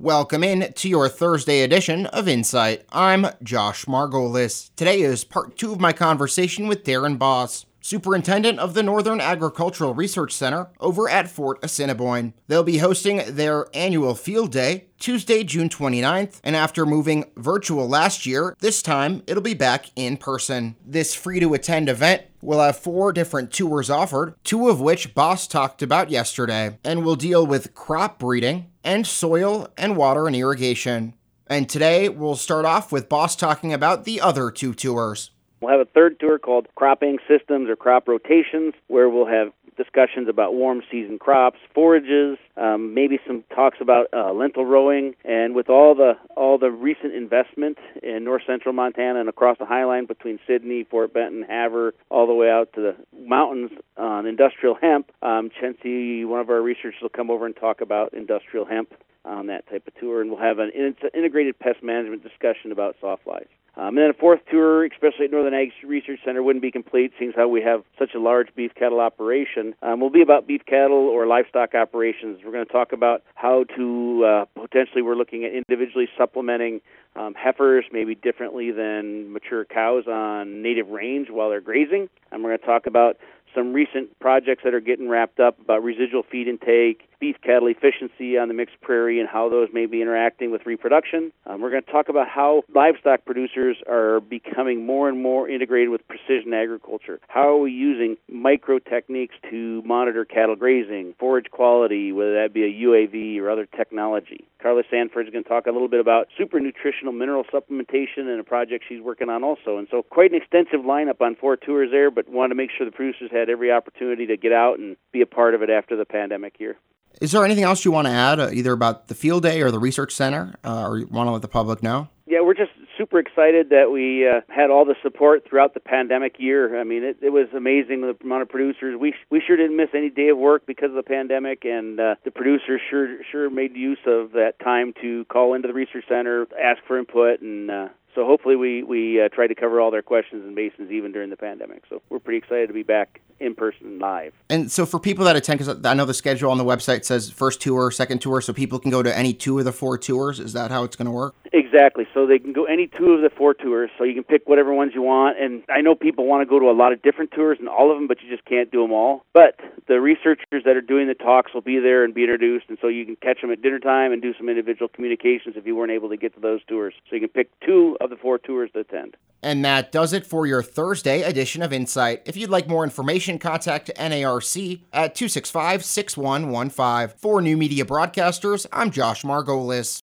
Welcome in to your Thursday edition of Insight. I'm Josh Margolis. Today is part two of my conversation with Darrin Boss, superintendent of the Northern Agricultural Research Center over at Fort Assiniboine. They'll be hosting their annual field day Tuesday, June 29th, and after moving virtual last year, this time it'll be back in person. This free to attend event will have four different tours offered, two of which Boss talked about yesterday, and will deal with crop breeding and soil and water and irrigation. And today we'll start off with Boss talking about the other two tours. We'll have a third tour called Cropping Systems or Crop Rotations, where we'll have discussions about warm season crops, forages, um, maybe some talks about uh, lentil rowing, and with all the all the recent investment in north central Montana and across the Highline between Sidney, Fort Benton, Havre, all the way out to the mountains on industrial hemp. Um, one of our researchers, will come over and talk about industrial hemp on that type of tour, and we'll have an integrated pest management discussion about sawflies. Um, and then a fourth tour, especially at Northern Ag Research Center, wouldn't be complete, seeing how we have such a large beef cattle operation. Um, will be about beef cattle or livestock operations. We're going to talk about how to uh, potentially we're looking at individually supplementing um, heifers maybe differently than mature cows on native range while they're grazing. And we're going to talk about some recent projects that are getting wrapped up about residual feed intake, beef cattle efficiency on the mixed prairie and how those may be interacting with reproduction. Um, we're going to talk about how livestock producers are becoming more and more integrated with precision agriculture. How are we using micro techniques to monitor cattle grazing, forage quality, whether that be a UAV or other technology. Carla Sanford is going to talk a little bit about super nutritional mineral supplementation and a project she's working on also. And so, quite an extensive lineup on four tours there, but wanted to make sure the producers had every opportunity to get out and be a part of it after the pandemic year. Is there anything else you want to add, uh, either about the field day or the research center, uh, or you want to let the public know? Yeah, we're just super excited that we uh, had all the support throughout the pandemic year. I mean, it, it was amazing the amount of producers. We we sure didn't miss any day of work because of the pandemic, and uh, the producers sure sure made use of that time to call into the research center, ask for input, and uh, so hopefully we we uh, tried to cover all their questions and bases even during the pandemic. So we're pretty excited to be back in person live. And so for people that attend, because I know the schedule on the website says first tour, second tour, so people can go to any two of the four tours. Is that how it's going to work? Exactly. So they can go any two of the four tours. So you can pick whatever ones you want. And I know people want to go to a lot of different tours and all of them, but you just can't do them all. But the researchers that are doing the talks will be there and be introduced, and so you can catch them at dinner time and do some individual communications if you weren't able to get to those tours. So you can pick two of the four tours to attend. And that does it for your Thursday edition of Insight. If you'd like more information, contact NARC at 265 6115. For New Media Broadcasters, I'm Josh Margolis.